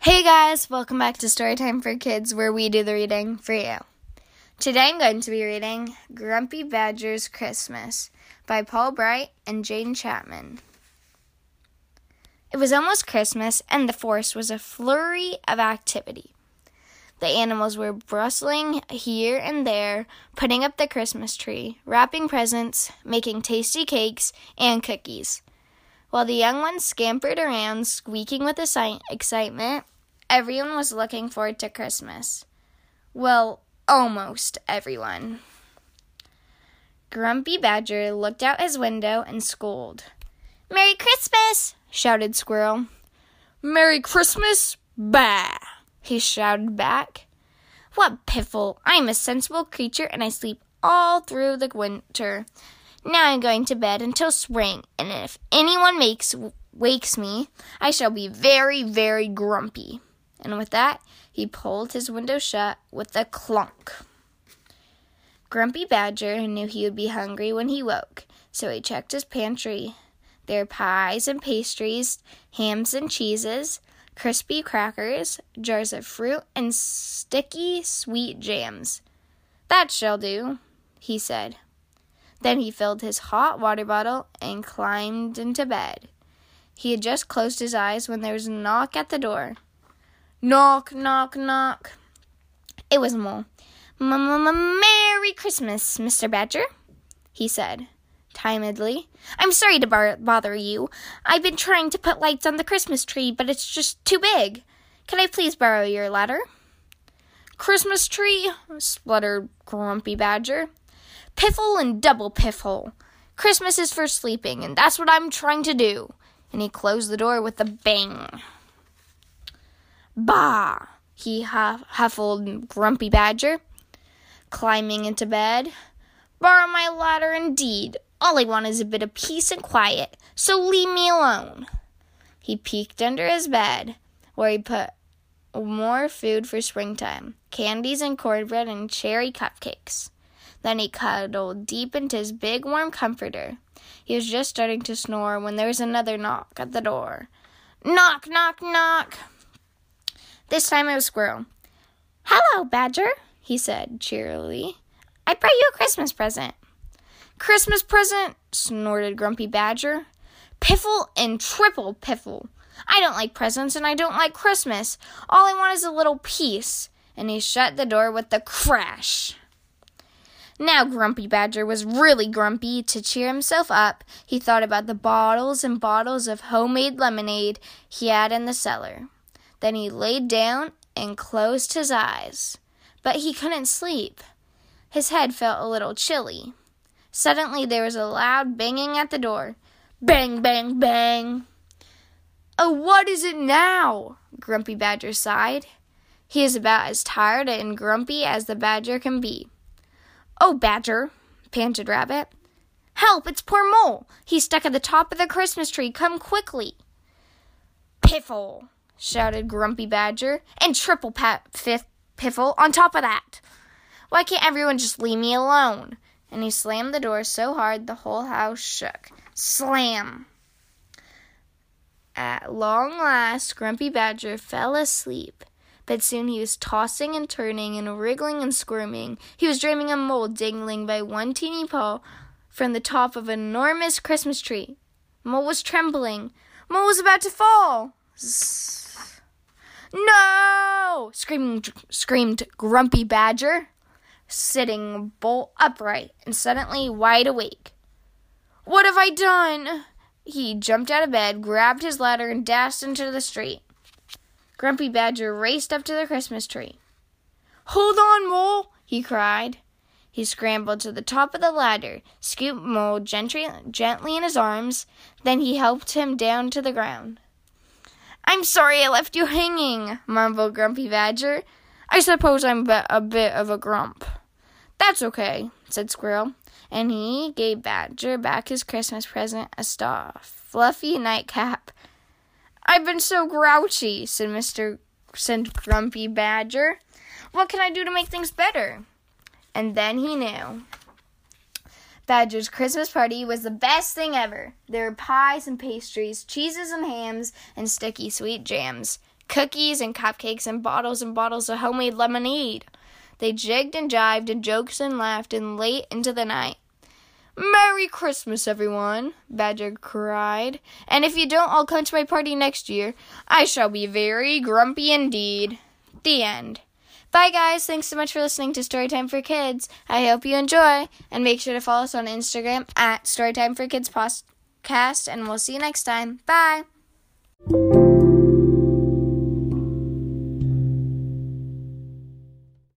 Hey guys, welcome back to Storytime for Kids, where we do the reading for you. Today I'm going to be reading Grumpy Badger's Christmas by Paul Bright and Jane Chapman. It was almost Christmas, and the forest was a flurry of activity. The animals were bustling here and there, putting up the Christmas tree, wrapping presents, making tasty cakes and cookies. While the young ones scampered around, squeaking with excitement, everyone was looking forward to Christmas. Well, almost everyone. Grumpy Badger looked out his window and scolded. Merry Christmas! shouted Squirrel. Merry Christmas! Bah! he shouted back. What piffle! I am a sensible creature and I sleep all through the winter. Now I'm going to bed until spring, and if anyone makes wakes me, I shall be very, very grumpy. And with that, he pulled his window shut with a clunk. Grumpy Badger knew he would be hungry when he woke, so he checked his pantry. There were pies and pastries, hams and cheeses, crispy crackers, jars of fruit, and sticky sweet jams. That shall do, he said. Then he filled his hot water bottle and climbed into bed. He had just closed his eyes when there was a knock at the door. Knock, knock, knock. It was Mole. Merry Christmas, Mr. Badger, he said timidly. I'm sorry to bar- bother you. I've been trying to put lights on the Christmas tree, but it's just too big. Can I please borrow your ladder? Christmas tree, spluttered Grumpy Badger. Piffle and double piffle. Christmas is for sleeping, and that's what I'm trying to do. And he closed the door with a bang. Bah! he huff- huffled Grumpy Badger, climbing into bed. Borrow my ladder indeed. All I want is a bit of peace and quiet, so leave me alone. He peeked under his bed, where he put more food for springtime candies and cornbread and cherry cupcakes. Then he cuddled deep into his big warm comforter. He was just starting to snore when there was another knock at the door. Knock, knock, knock. This time it was Squirrel. Hello, Badger, he said cheerily. I brought you a Christmas present. Christmas present? snorted Grumpy Badger. Piffle and triple piffle. I don't like presents and I don't like Christmas. All I want is a little peace. And he shut the door with a crash. Now Grumpy Badger was really grumpy. To cheer himself up, he thought about the bottles and bottles of homemade lemonade he had in the cellar. Then he laid down and closed his eyes. But he couldn't sleep. His head felt a little chilly. Suddenly there was a loud banging at the door. Bang, bang, bang. Oh, what is it now? Grumpy Badger sighed. He is about as tired and grumpy as the badger can be. Oh, Badger, panted Rabbit. Help, it's poor Mole. He's stuck at the top of the Christmas tree. Come quickly. Piffle, shouted Grumpy Badger, and triple pat fifth piffle on top of that. Why can't everyone just leave me alone? And he slammed the door so hard the whole house shook. Slam! At long last, Grumpy Badger fell asleep but soon he was tossing and turning and wriggling and squirming. He was dreaming of Mole dangling by one teeny paw from the top of an enormous Christmas tree. Mole was trembling. Mole was about to fall. No! Screamed, screamed Grumpy Badger, sitting bolt upright and suddenly wide awake. What have I done? He jumped out of bed, grabbed his ladder, and dashed into the street. Grumpy Badger raced up to the Christmas tree. Hold on, Mole! he cried. He scrambled to the top of the ladder, scooped Mole gently, gently in his arms, then he helped him down to the ground. I'm sorry I left you hanging, mumbled Grumpy Badger. I suppose I'm a bit of a grump. That's okay, said Squirrel, and he gave Badger back his Christmas present, a soft, fluffy nightcap I've been so grouchy, said Mr. said Grumpy Badger. What can I do to make things better? And then he knew. Badger's Christmas party was the best thing ever. There were pies and pastries, cheeses and hams, and sticky sweet jams, cookies and cupcakes and bottles and bottles of homemade lemonade. They jigged and jived and joked and laughed and late into the night. Merry Christmas, everyone, Badger cried. And if you don't all come to my party next year, I shall be very grumpy indeed. The end. Bye, guys. Thanks so much for listening to Storytime for Kids. I hope you enjoy. And make sure to follow us on Instagram at Storytime for Kids Podcast. And we'll see you next time. Bye.